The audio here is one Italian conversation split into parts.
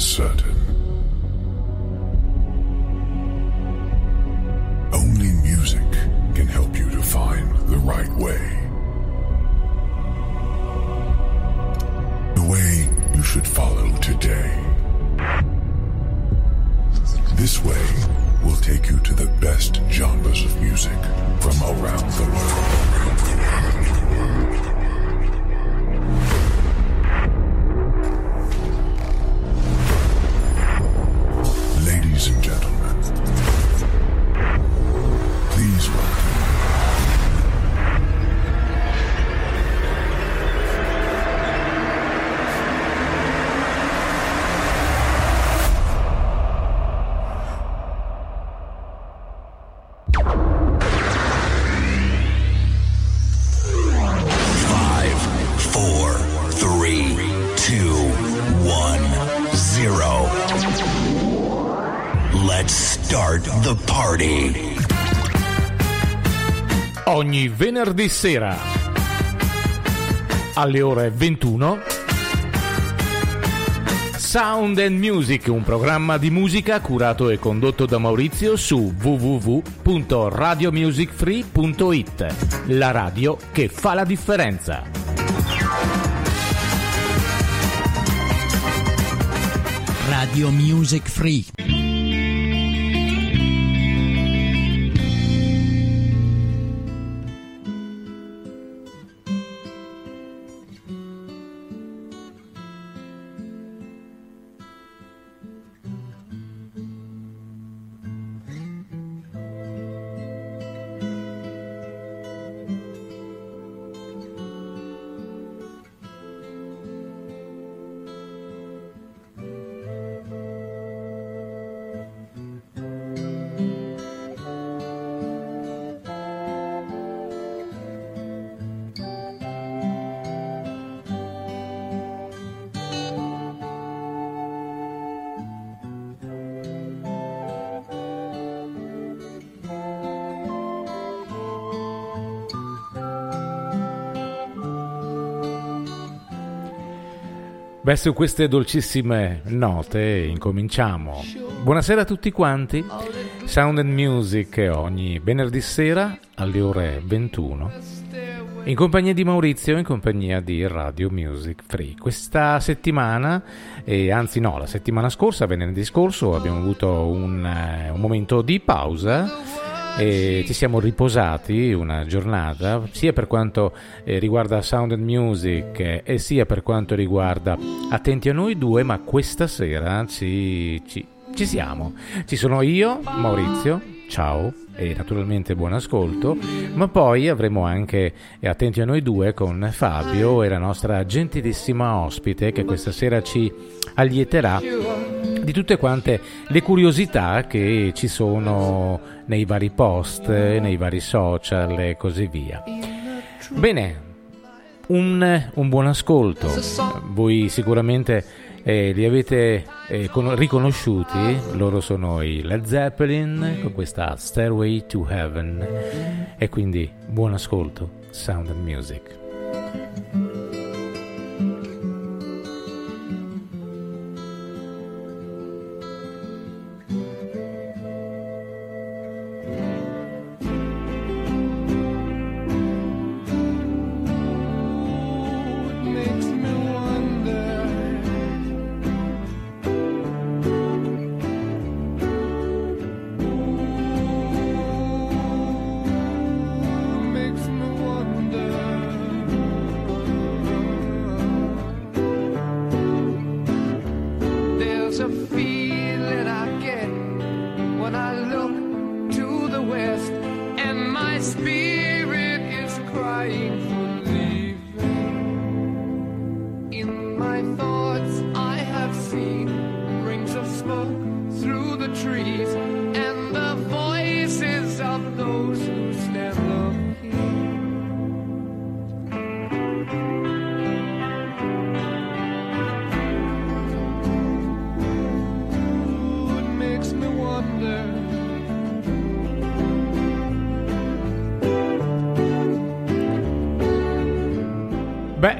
certain. Venerdì sera alle ore 21 Sound and Music, un programma di musica curato e condotto da Maurizio su www.radiomusicfree.it, la radio che fa la differenza. Radio Music Free. Beh, queste dolcissime note incominciamo. Buonasera a tutti quanti. Sound and Music ogni venerdì sera alle ore 21. In compagnia di Maurizio, in compagnia di Radio Music Free. Questa settimana, eh, anzi no, la settimana scorsa, venerdì scorso, abbiamo avuto un, eh, un momento di pausa e ci siamo riposati una giornata sia per quanto eh, riguarda Sound and Music eh, e sia per quanto riguarda Attenti a noi due, ma questa sera ci, ci, ci siamo. Ci sono io, Maurizio, ciao e naturalmente buon ascolto, ma poi avremo anche eh, Attenti a noi due con Fabio e la nostra gentilissima ospite che questa sera ci allieterà di tutte quante le curiosità che ci sono nei vari post, nei vari social e così via. Bene, un, un buon ascolto. Voi sicuramente eh, li avete eh, con- riconosciuti, loro sono i Led Zeppelin con questa Stairway to Heaven. E quindi buon ascolto, Sound and Music.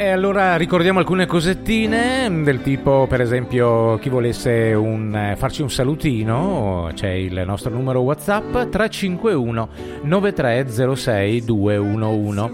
E allora ricordiamo alcune cosettine del tipo, per esempio, chi volesse un, eh, farci un salutino, c'è il nostro numero WhatsApp 351 9306 211,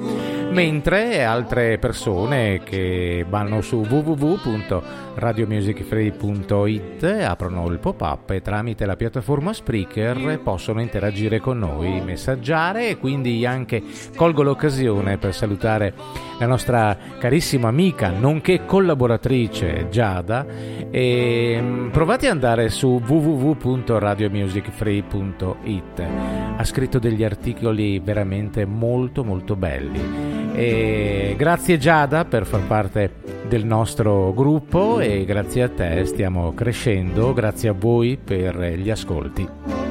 mentre altre persone che vanno su www.radiomusicfree.it aprono il pop-up e tramite la piattaforma Spreaker possono interagire con noi, messaggiare e quindi anche colgo l'occasione per salutare la nostra carissima amica nonché collaboratrice Giada. E mm, provate ad andare su www.radiomusicfree.it ha scritto degli articoli veramente molto molto belli e grazie Giada per far parte del nostro gruppo e grazie a te stiamo crescendo. Grazie a voi per gli ascolti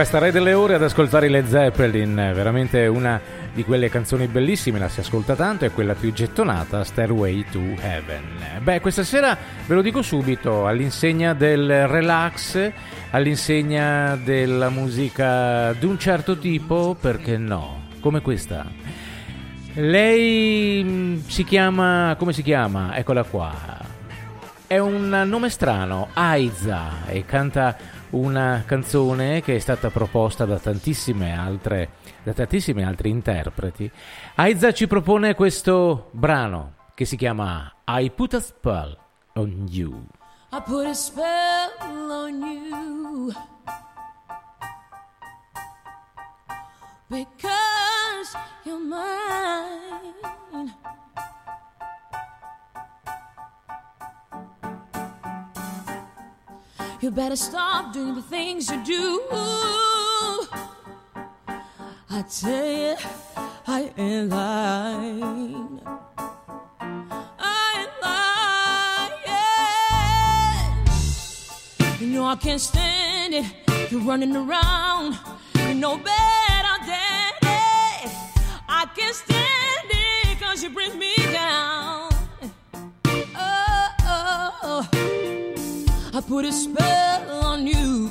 Questa Re delle Ore ad ascoltare i Led Zeppelin, veramente una di quelle canzoni bellissime, la si ascolta tanto, è quella più gettonata, Stairway to Heaven. Beh, questa sera ve lo dico subito, all'insegna del relax, all'insegna della musica di un certo tipo, perché no? Come questa. Lei mm, si chiama, come si chiama? Eccola qua. È un nome strano, Aiza, e canta una canzone che è stata proposta da tantissime altre, da tantissimi altri interpreti. Aiza ci propone questo brano che si chiama I Put a Spell on You. I put a spell on you because you're mine. You better stop doing the things you do. I tell you, I ain't lying. I ain't lying. You know I can't stand it. You're running around. You know better than it. I can't stand it cause you bring me down. Oh, oh, oh. I put a spell on you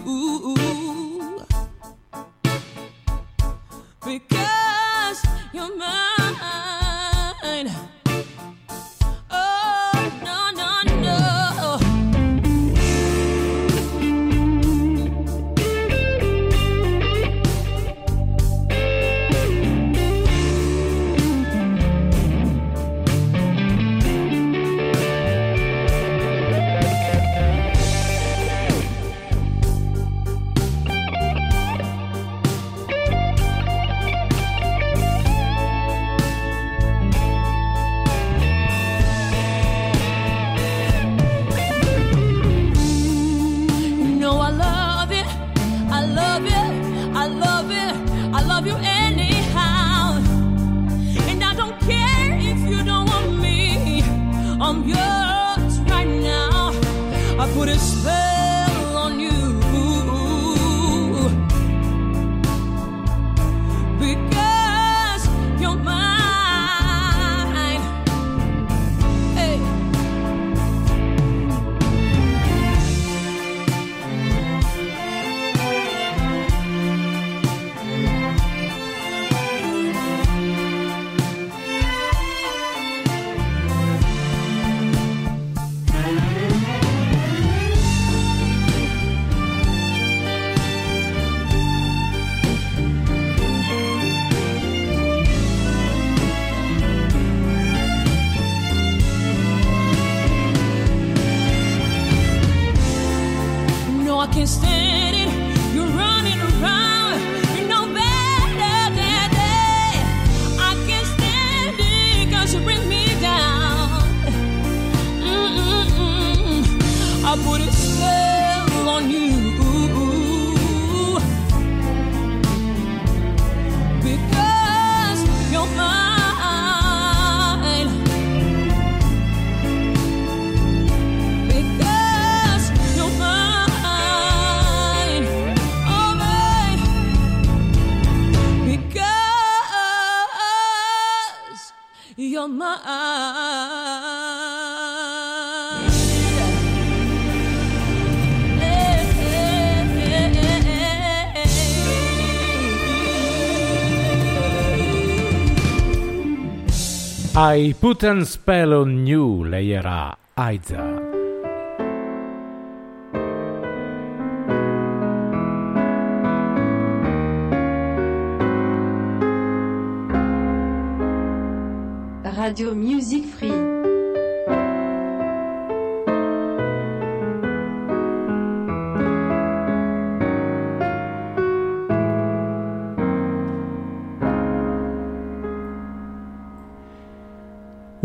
I put a spell on you, lei era Aiza.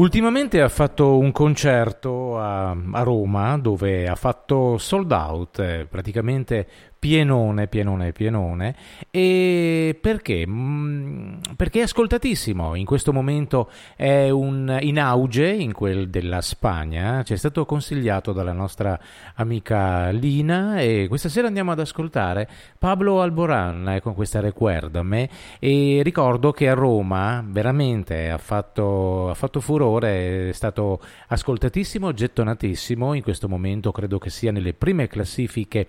Ultimamente ha fatto un concerto a, a Roma dove ha fatto sold out, eh, praticamente pienone, pienone, pienone. E perché? Mm, Perché è ascoltatissimo. In questo momento è un, in auge in quel della Spagna. Ci è stato consigliato dalla nostra amica Lina e questa sera andiamo ad ascoltare Pablo Alboran eh, con questa Recuerdame e ricordo che a Roma veramente ha fatto, ha fatto furore, è stato ascoltatissimo, gettonatissimo, in questo momento credo che sia nelle prime classifiche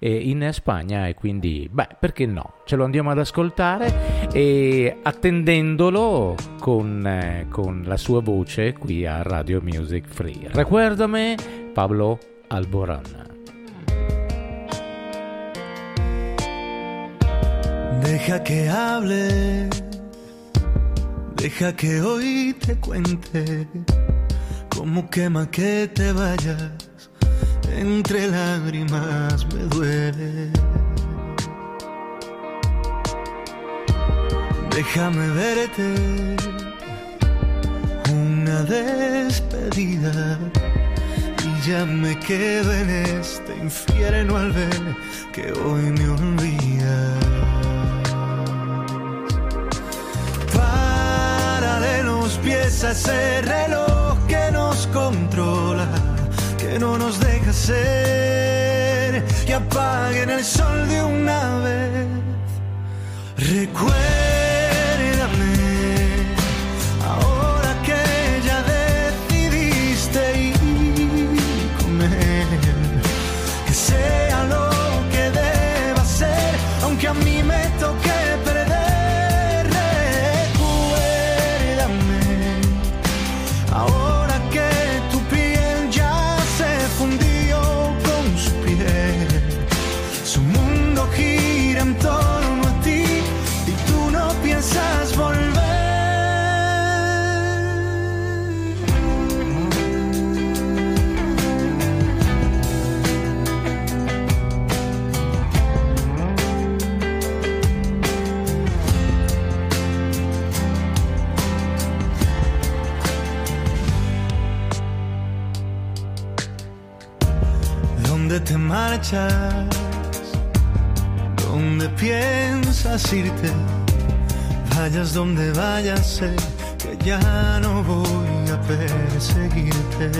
eh, in Spagna e quindi, beh, perché no? Ce lo andiamo ad ascoltare e attendendolo con, eh, con la sua voce qui a Radio Music Free. Recuerdame Pablo Alboran. Deja que hable, deja que hoy te cuente cómo quema que te vayas, entre lágrimas me duele. Déjame verte una despedida y ya me quedo en este infierno al ver que hoy me olvidas. Párale los pies a ese reloj que nos controla, no nos deja ser, que apaguen el sol de una vez. Recuérdame, ¿Dónde te marchas? ¿Dónde piensas irte? Vayas donde vayas, sé que ya no voy a perseguirte.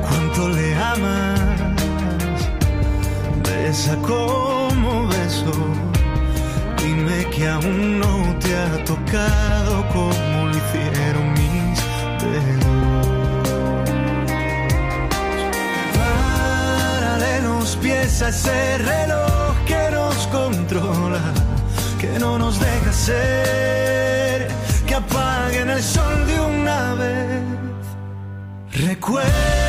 ¿Cuánto le amas? Besa como beso. Dime que aún no te ha tocado como lo hicieron mis dedos. Los pies a reloj que nos controla, que no nos deja ser, que apaguen el sol de una vez. Recuérdame,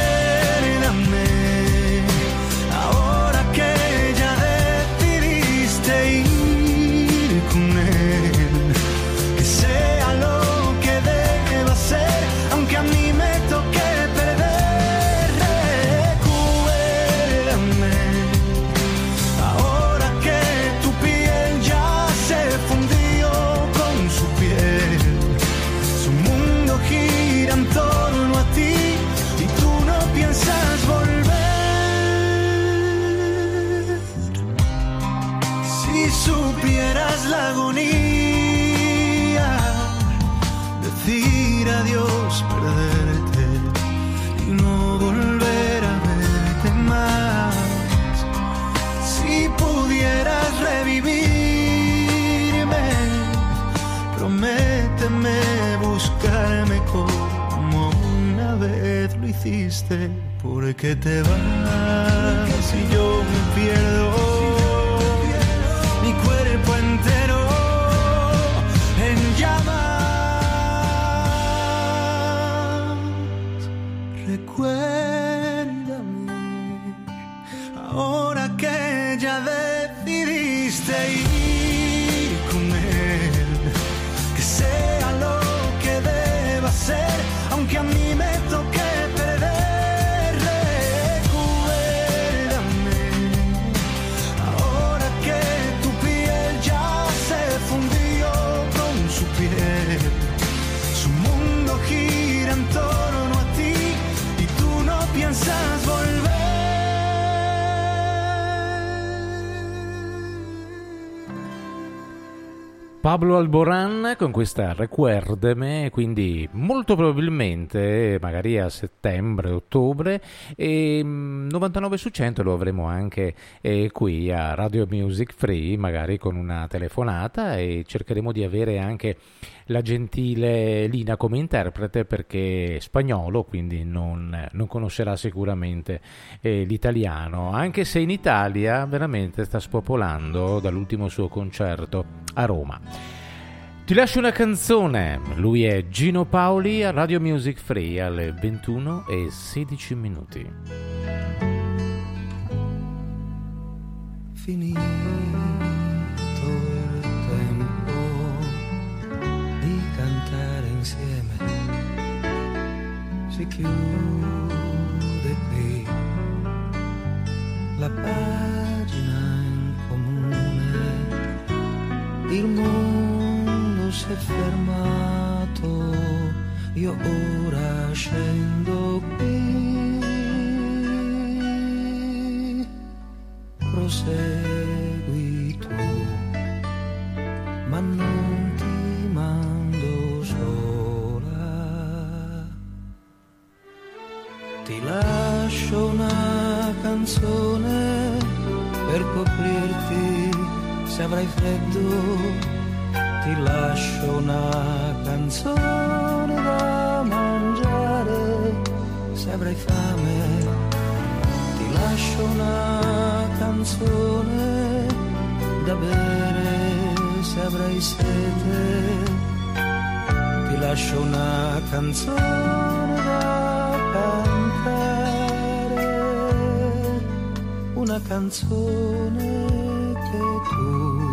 ¿por qué te vas? Pablo Alboran con questa Recuerdeme, quindi molto probabilmente, magari a settembre, ottobre, e mm, 99 su 100 lo avremo anche eh, qui a Radio Music Free, magari con una telefonata e cercheremo di avere anche la gentile Lina come interprete perché è spagnolo, quindi non, non conoscerà sicuramente eh, l'italiano, anche se in Italia veramente sta spopolando dall'ultimo suo concerto a Roma. Ti lascio una canzone, lui è Gino Paoli a Radio Music Free alle 21 e 16 minuti. finito si chiude qui. La pagina in comune il mondo si è fermato io ora scendo qui freddo. Ti lascio una canzone da mangiare se avrai fame ti lascio una canzone da bere se avrai sete, ti lascio una canzone da cantare, una canzone che tu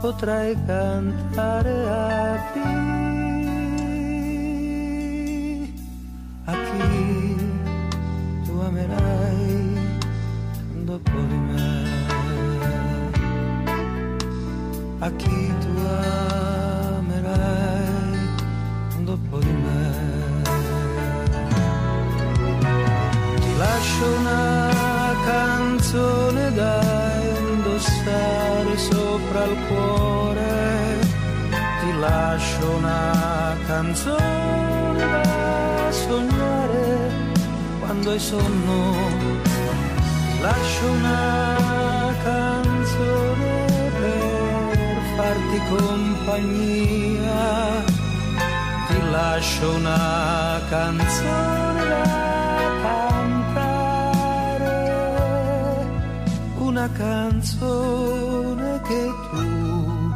potrai cantare a chi, lascio una canzone da cantare, una canzone che tu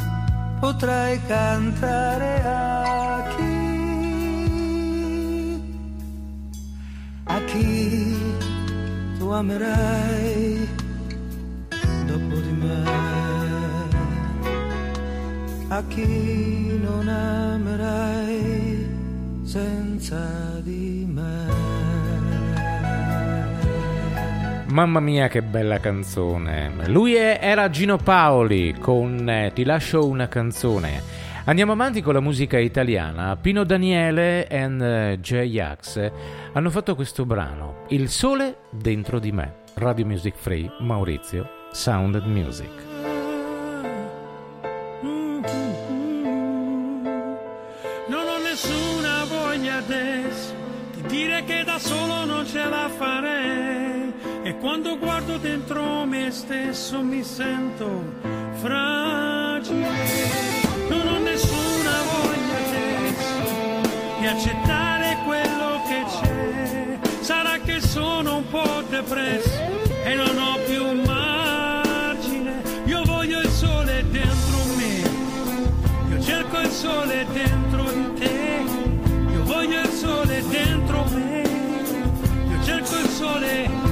potrai cantare a chi, a chi tu amerai dopo di me, a chi non amerai senza di me. Mamma mia che bella canzone. Lui è- era Gino Paoli con eh, Ti lascio una canzone. Andiamo avanti con la musica italiana. Pino Daniele e eh, J-Ax hanno fatto questo brano, Il sole dentro di me. Radio Music Free, Maurizio, Sound and Music. Ce la farei. E quando guardo dentro me stesso mi sento fragile. Non ho nessuna voglia adesso di accettare quello che c'è. Sarà che sono un po' depresso e non ho più margine. Io voglio il sole dentro me. Io cerco il sole dentro di te, io voglio il sole dentro me, sole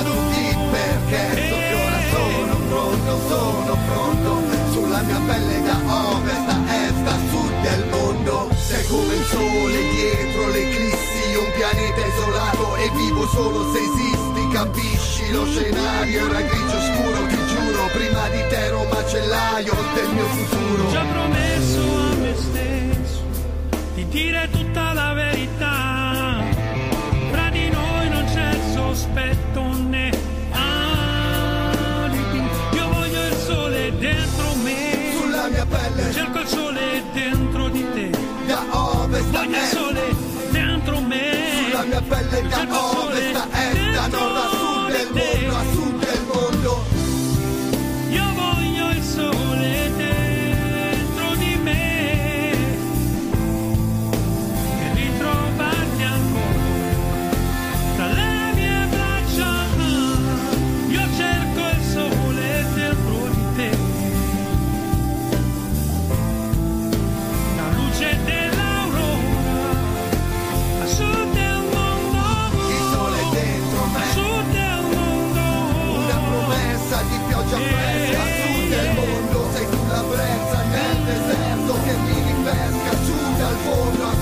la risposta a tutti perché so che ora sono pronto, sono pronto. Sulla mia pelle da ovest a est a sud del mondo. Sei come il sole dietro l'eclissi, un pianeta isolato e vivo solo se esisti Capisci? Lo scenario era grigio scuro, ti giuro Prima di te ero macellaio del mio futuro. Già promesso a me stesso di dire tutta la verità. Sospetto né alibi. Io voglio il sole dentro me. Sulla mia pelle Cerco il sole dentro di te. da ovest a Voglio il est sole dentro me. Sulla mia pelle da ovest a est, da nord a sud for nothing.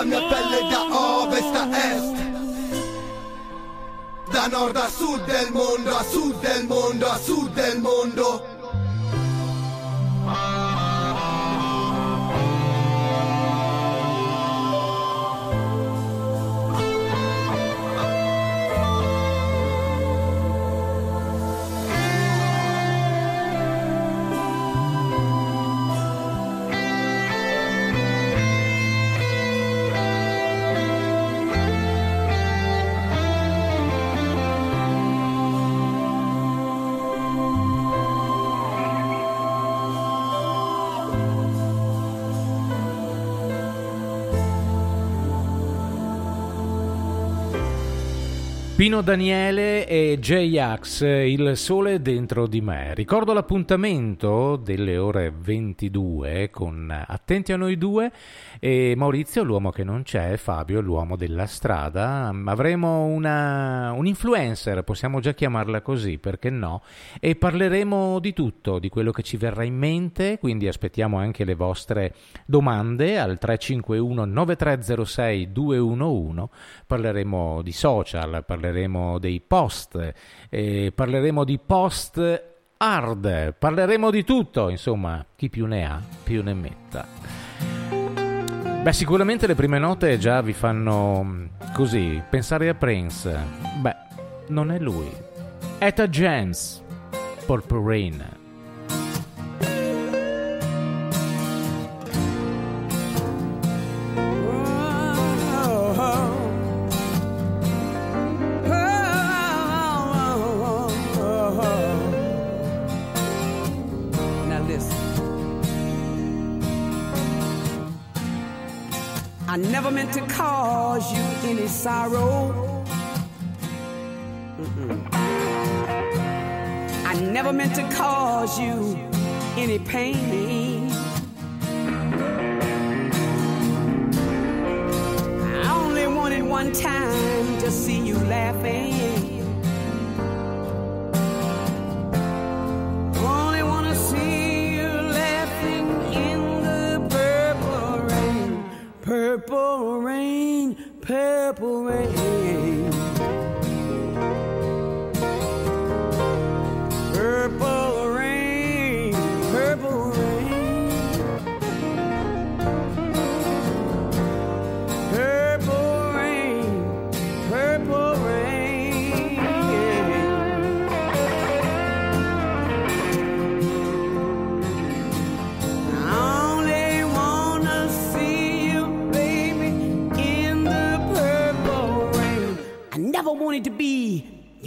Sulla mia pelle da ovest a est. Da nord a sud del mondo, a sud del mondo, a sud del mondo. Pino Daniele e J-Ax, Il sole dentro di me. Ricordo l'appuntamento delle ore 22 con Attenti a noi due e Maurizio, l'uomo che non c'è, Fabio, l'uomo della strada. Avremo una, un influencer, possiamo già chiamarla così, perché no? E parleremo di tutto, di quello che ci verrà in mente, quindi aspettiamo anche le vostre domande al 351 9306 211. Parleremo di social, parleremo dei post, eh, parleremo di post hard, parleremo di tutto, insomma, chi più ne ha più ne metta. Beh, sicuramente le prime note già vi fanno mm, così pensare a Prince. Beh, non è lui. Etta James, Purple Rain. I never meant to cause you any sorrow. Mm-mm. I never meant to cause you any pain. I only wanted one time to see you laughing.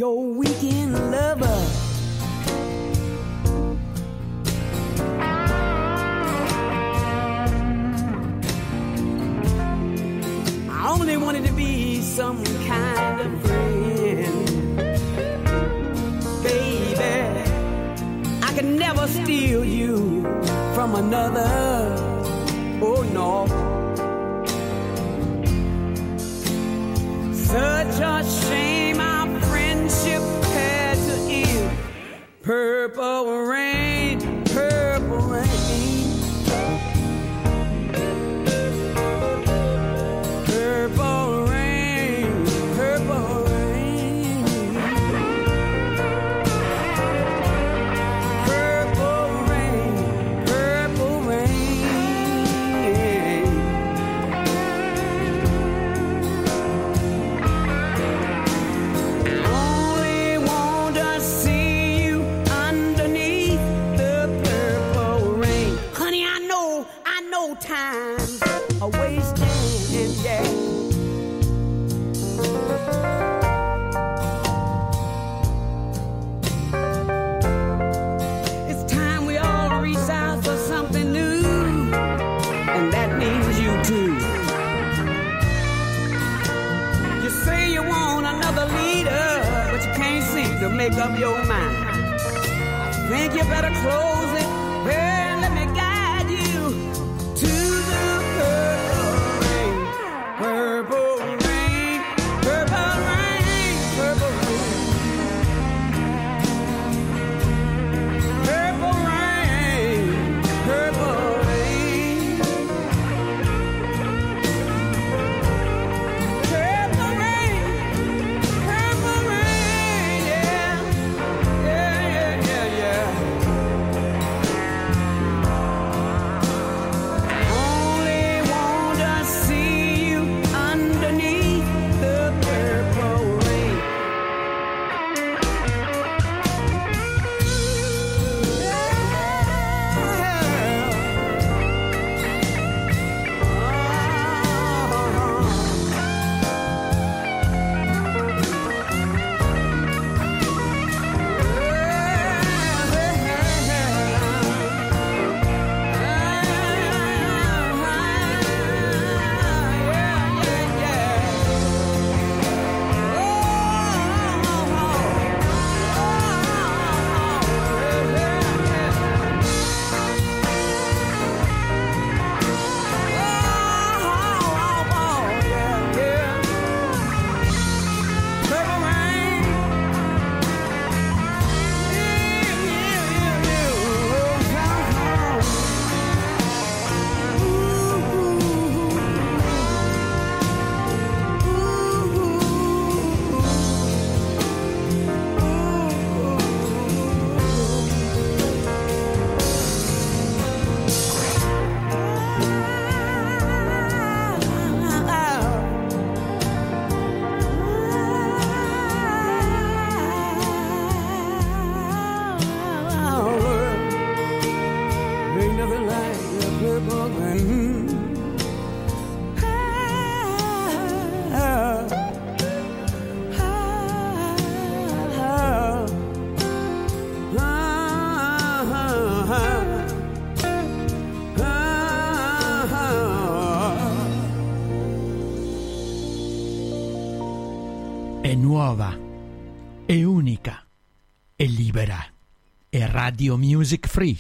Your weekend lover. I only wanted to be some kind of friend. Baby, I could never steal you from another. Purple rain, Radio Music Free.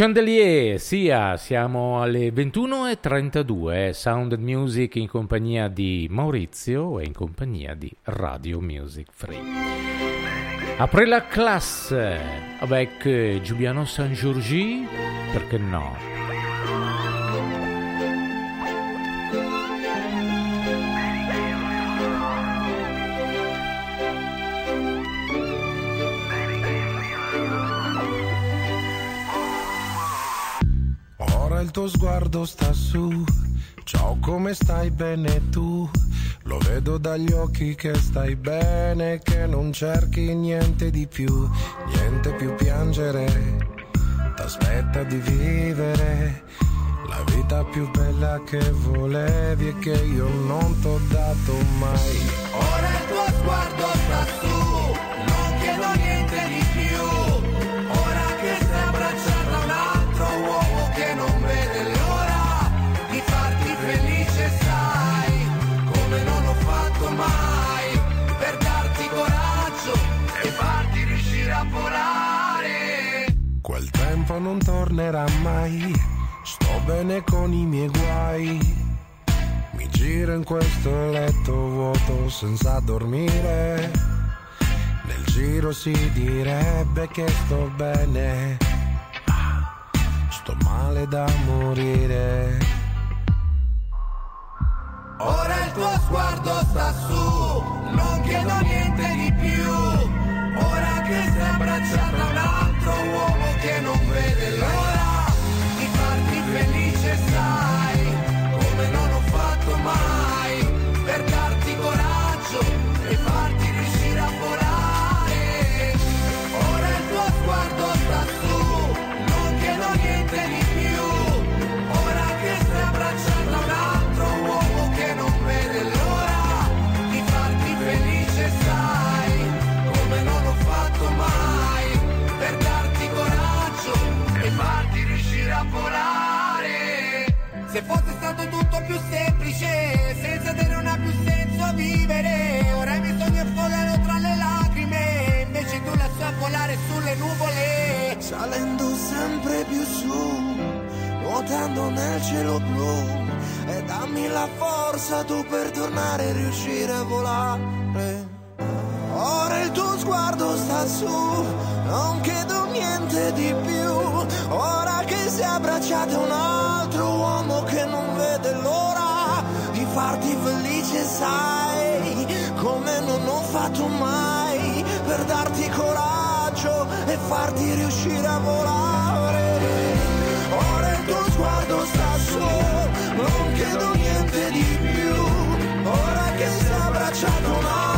Chandelier, sia, siamo alle 21.32, eh, Sound Music in compagnia di Maurizio e in compagnia di Radio Music Free. Apri la classe avec eh, Giuliano San Giorgi, perché no? il tuo sguardo sta su. Ciao, come stai bene tu? Lo vedo dagli occhi che stai bene, che non cerchi niente di più, niente più piangere. T'aspetta di vivere la vita più bella che volevi e che io non t'ho dato mai. Ora il tuo sguardo non tornerà mai. Sto bene con i miei guai. Mi giro in questo letto vuoto senza dormire. Nel giro si direbbe che sto bene. Sto male da morire. Ora il tuo sguardo sta su, non chiedo niente di più. Ora che sei abbracciata a un altro uomo che non Se fosse stato tutto più semplice, senza te non ha più senso vivere. Ora i miei sogni affondano tra le lacrime, invece tu la sai volare sulle nuvole. Salendo sempre più su, nuotando nel cielo blu. E dammi la forza tu per tornare e riuscire a volare. Ora il tuo sguardo sta su, non chiedo niente di più. Ora che sei abbracciata a un altro uomo che non vede l'ora di farti felice, sai, come non ho fatto mai, per darti coraggio e farti riuscire a volare. Ora il tuo sguardo sta su, non chiedo niente di più. Ora che sei abbracciato a un altro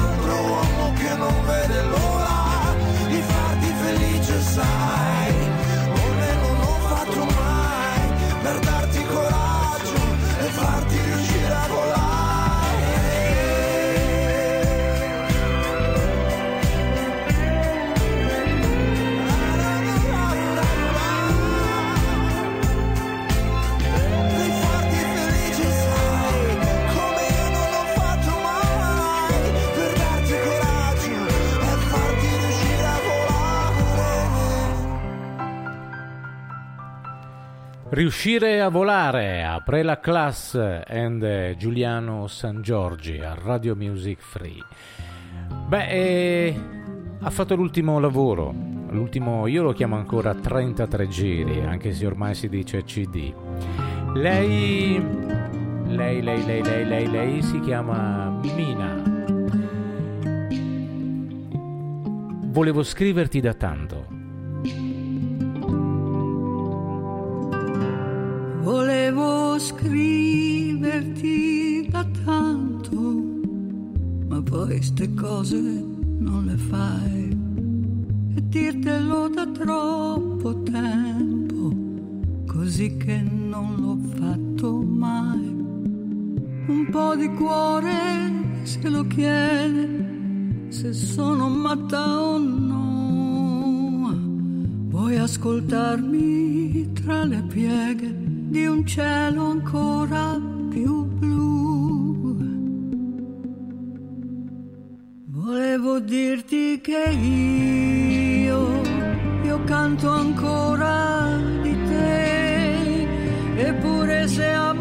Riuscire a volare, apre la class and eh, Giuliano San Giorgi a Radio Music Free. Beh, eh, ha fatto l'ultimo lavoro, l'ultimo, io lo chiamo ancora 33 giri, anche se ormai si dice CD. Lei, lei, lei, lei, lei, lei, lei si chiama Mina. Volevo scriverti da tanto. Volevo scriverti da tanto, ma poi ste cose non le fai. E dirtelo da troppo tempo, così che non l'ho fatto mai. Un po' di cuore se lo chiede, se sono matta o no. Vuoi ascoltarmi tra le pieghe di un cielo ancora più blu? Volevo dirti che io, io canto ancora di te, eppure se a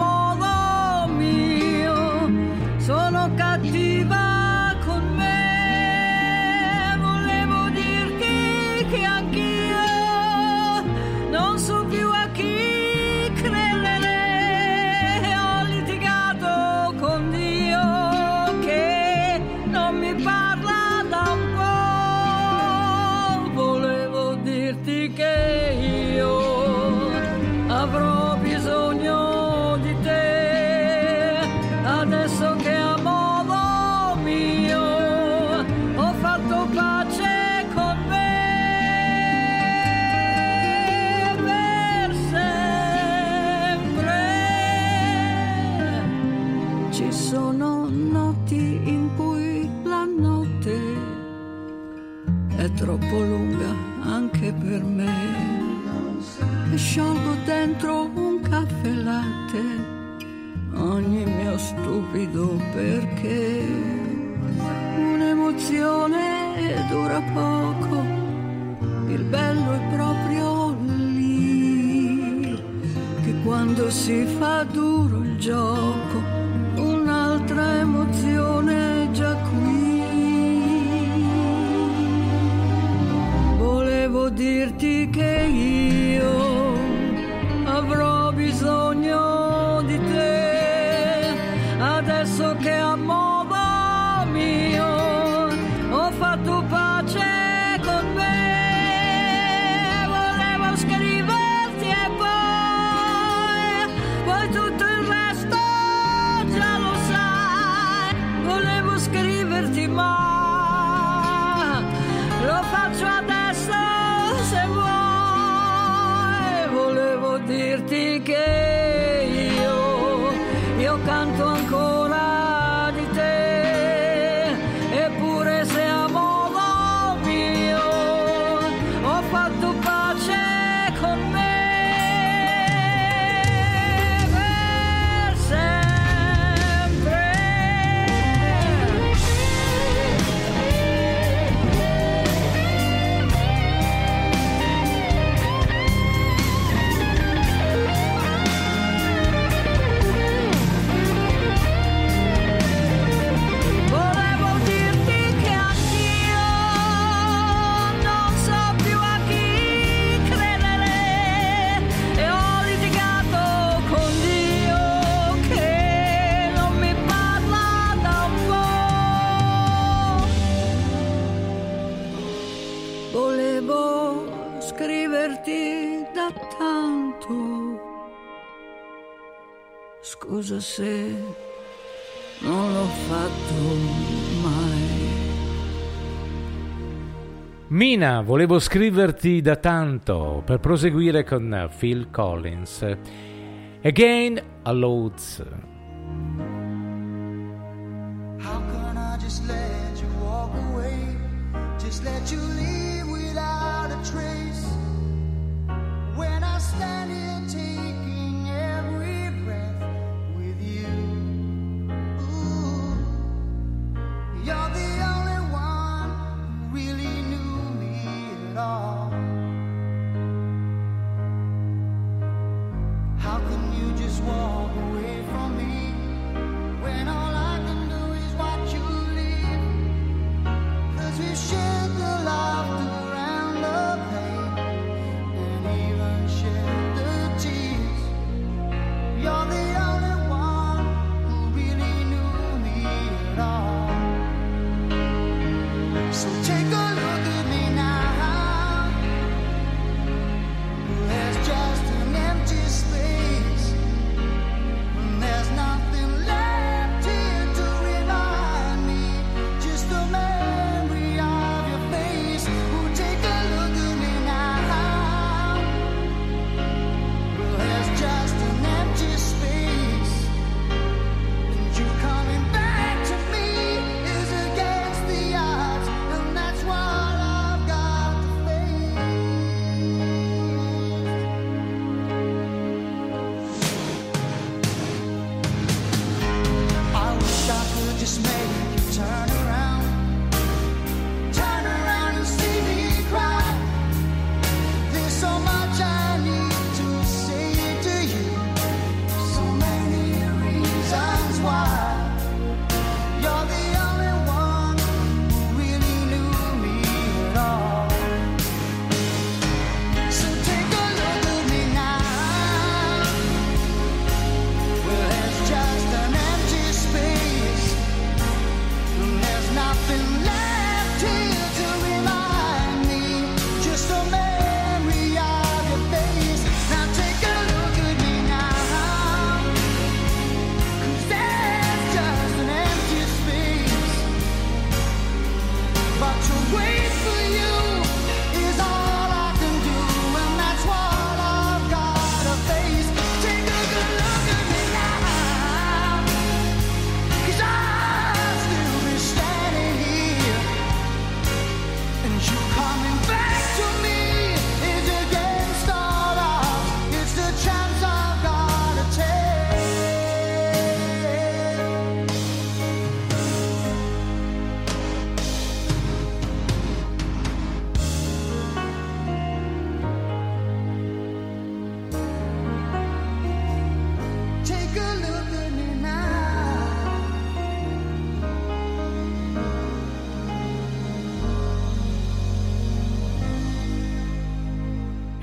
decay scusa se non l'ho fatto mai. Mina, volevo scriverti da tanto per proseguire con Phil Collins. Again, allows. How can I just let you walk away? Just let you leave without a trace.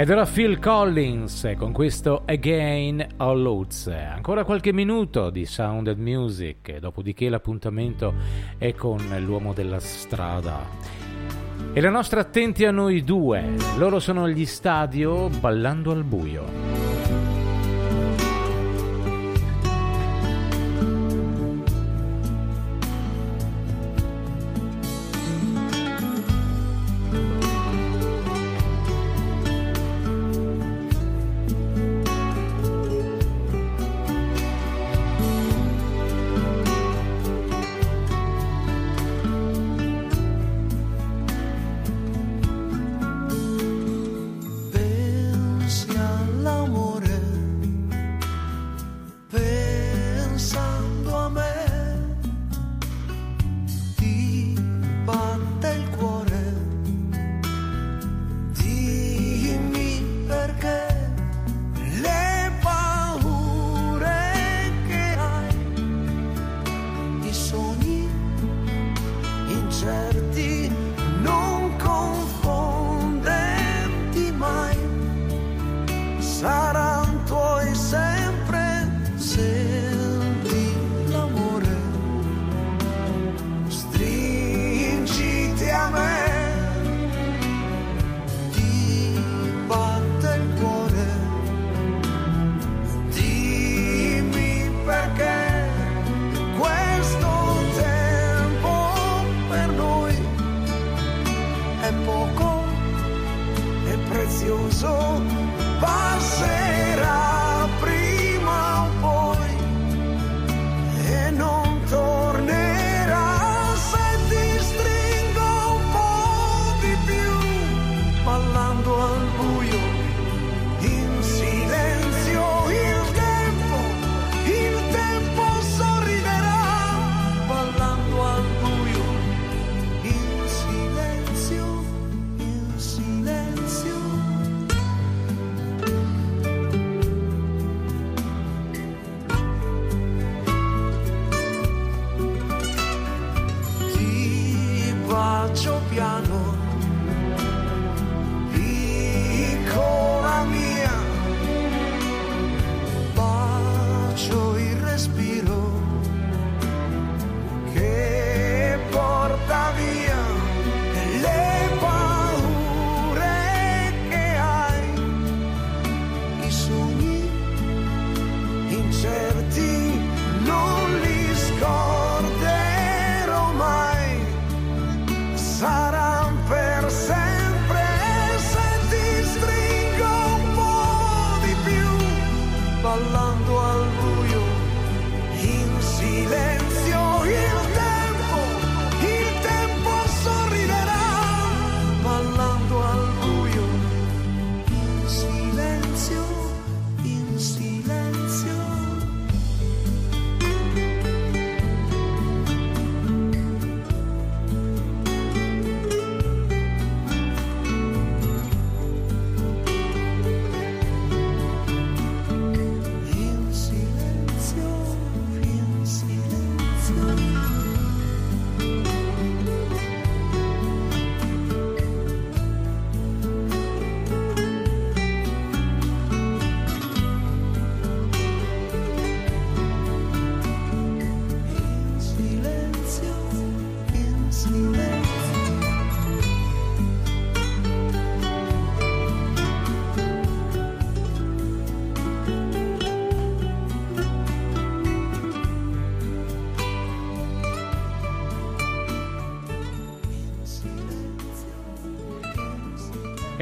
Ed era Phil Collins con questo Again All Lutz. Ancora qualche minuto di Sound and Music, dopodiché l'appuntamento è con l'uomo della strada. E la nostra attenti a noi due, loro sono gli stadio ballando al buio.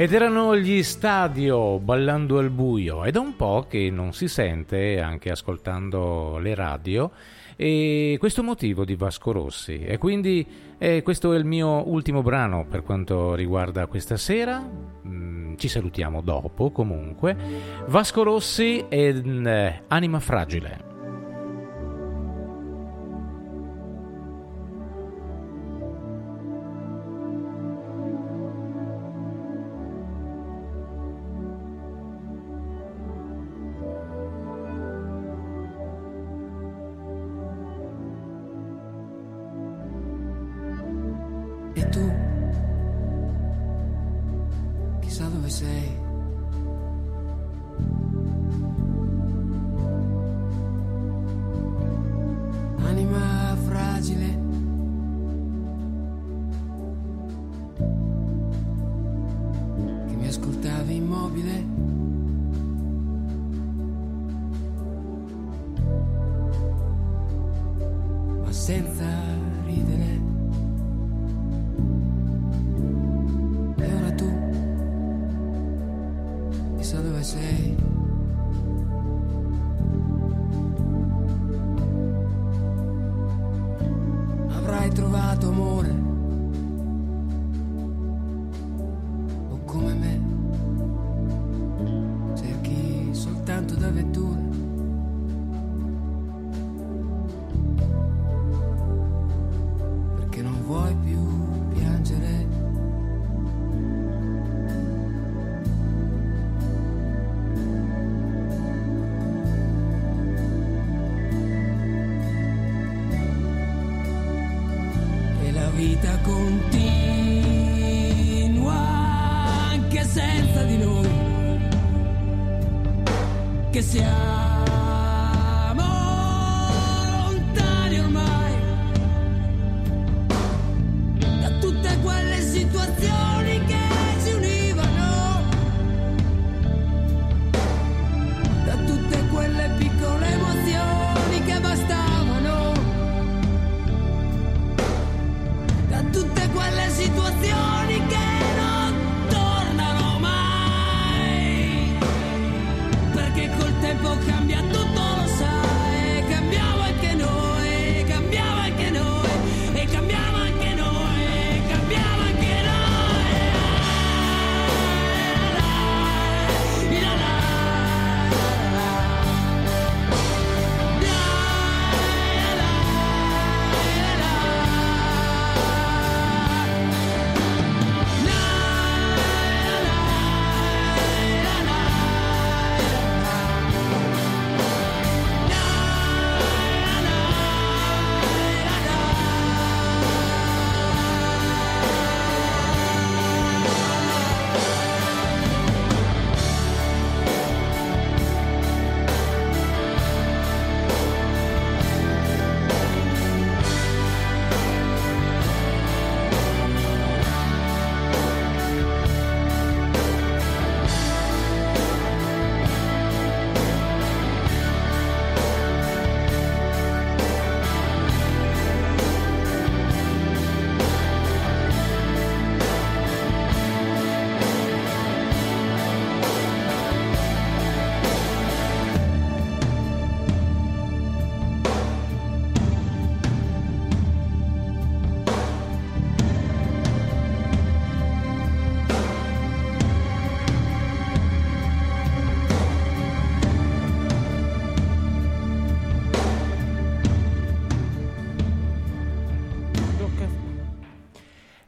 Ed erano gli stadio ballando al buio. È da un po' che non si sente, anche ascoltando le radio, e questo motivo di Vasco Rossi. E quindi eh, questo è il mio ultimo brano per quanto riguarda questa sera. Mm, ci salutiamo dopo comunque. Vasco Rossi e eh, Anima Fragile.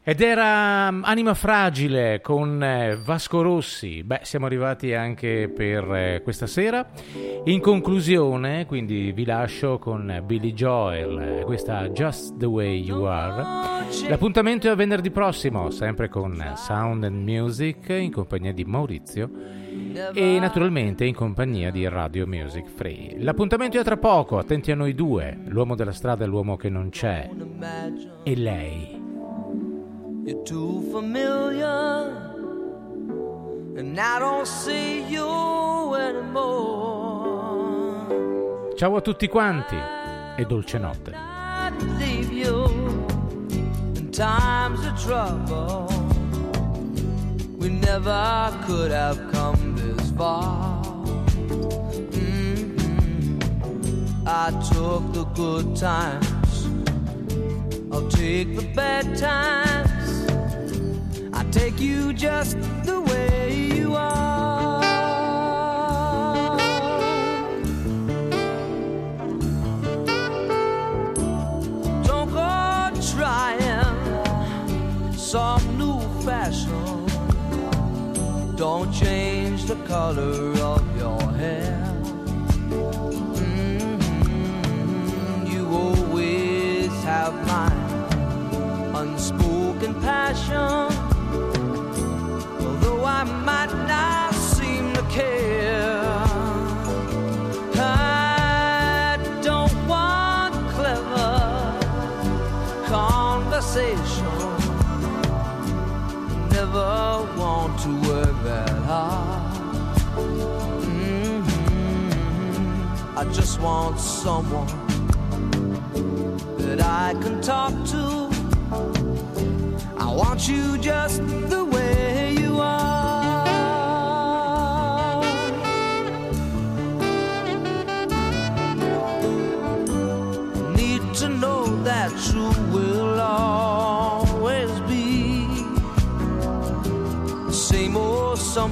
Ed era um, Anima Fragile con eh, Vasco Rossi. Beh, siamo arrivati anche per eh, questa sera. In conclusione, quindi vi lascio con Billy Joel, eh, questa Just the Way You Are. L'appuntamento è venerdì prossimo, sempre con Sound and Music in compagnia di Maurizio e naturalmente in compagnia di Radio Music Free. L'appuntamento è tra poco, attenti a noi due, l'uomo della strada e l'uomo che non c'è. E lei. You're too familiar, and I don't see you anymore. Ciao a tutti quanti e dolce notte. I'd leave you in times of trouble. We never could have come this far. Mhm. I took the good times, I'll take the bad times. I take you just the way you are. Don't go trying some new fashion. Don't change the color of your hair. Mhm, You always have my unspoken passion. I might not seem to care. I don't want clever conversation. Never want to work that hard. Mhm. I just want someone that I can talk to. I want you just the way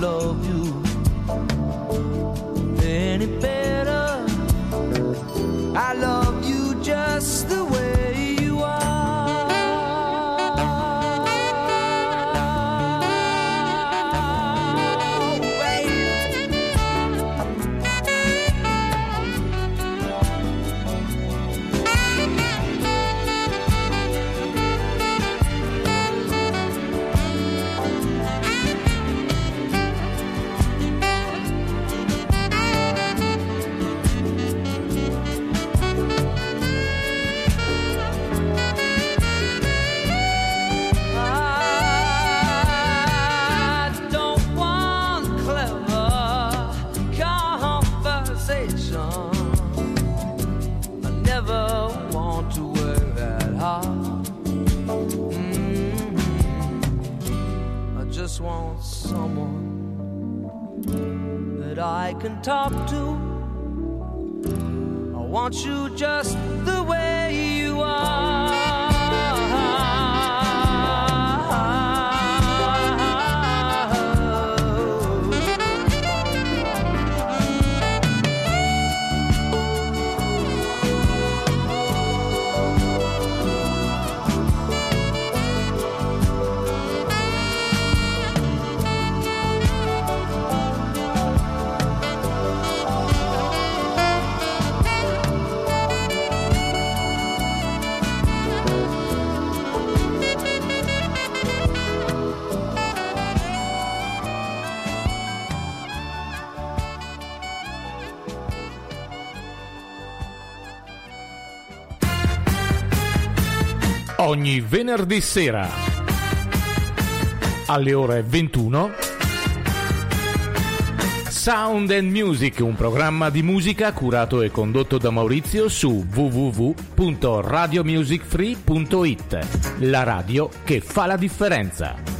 Love you any better. I love hard. Mhm. I just want someone that I can talk to. I want you just the way you Ogni venerdì sera alle ore 21 Sound and Music, un programma di musica curato e condotto da Maurizio su www.radiomusicfree.it. La radio che fa la differenza.